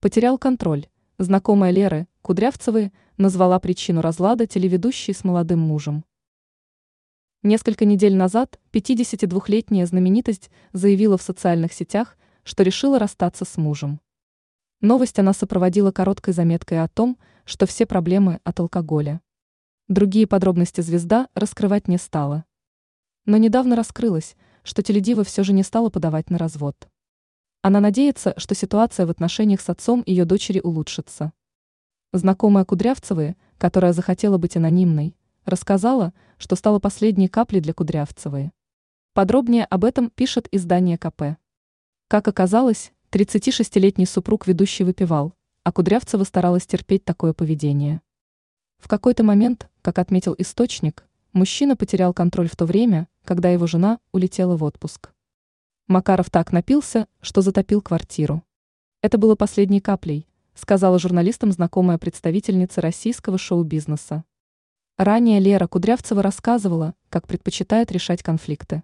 Потерял контроль. Знакомая Леры, Кудрявцевой, назвала причину разлада телеведущей с молодым мужем. Несколько недель назад 52-летняя знаменитость заявила в социальных сетях, что решила расстаться с мужем. Новость она сопроводила короткой заметкой о том, что все проблемы от алкоголя. Другие подробности звезда раскрывать не стала. Но недавно раскрылось, что теледива все же не стала подавать на развод. Она надеется, что ситуация в отношениях с отцом ее дочери улучшится. Знакомая Кудрявцевой, которая захотела быть анонимной, рассказала, что стала последней каплей для Кудрявцевой. Подробнее об этом пишет издание КП. Как оказалось, 36-летний супруг ведущий выпивал, а Кудрявцева старалась терпеть такое поведение. В какой-то момент, как отметил источник, мужчина потерял контроль в то время, когда его жена улетела в отпуск. Макаров так напился, что затопил квартиру. Это было последней каплей, сказала журналистам знакомая представительница российского шоу-бизнеса. Ранее Лера Кудрявцева рассказывала, как предпочитает решать конфликты.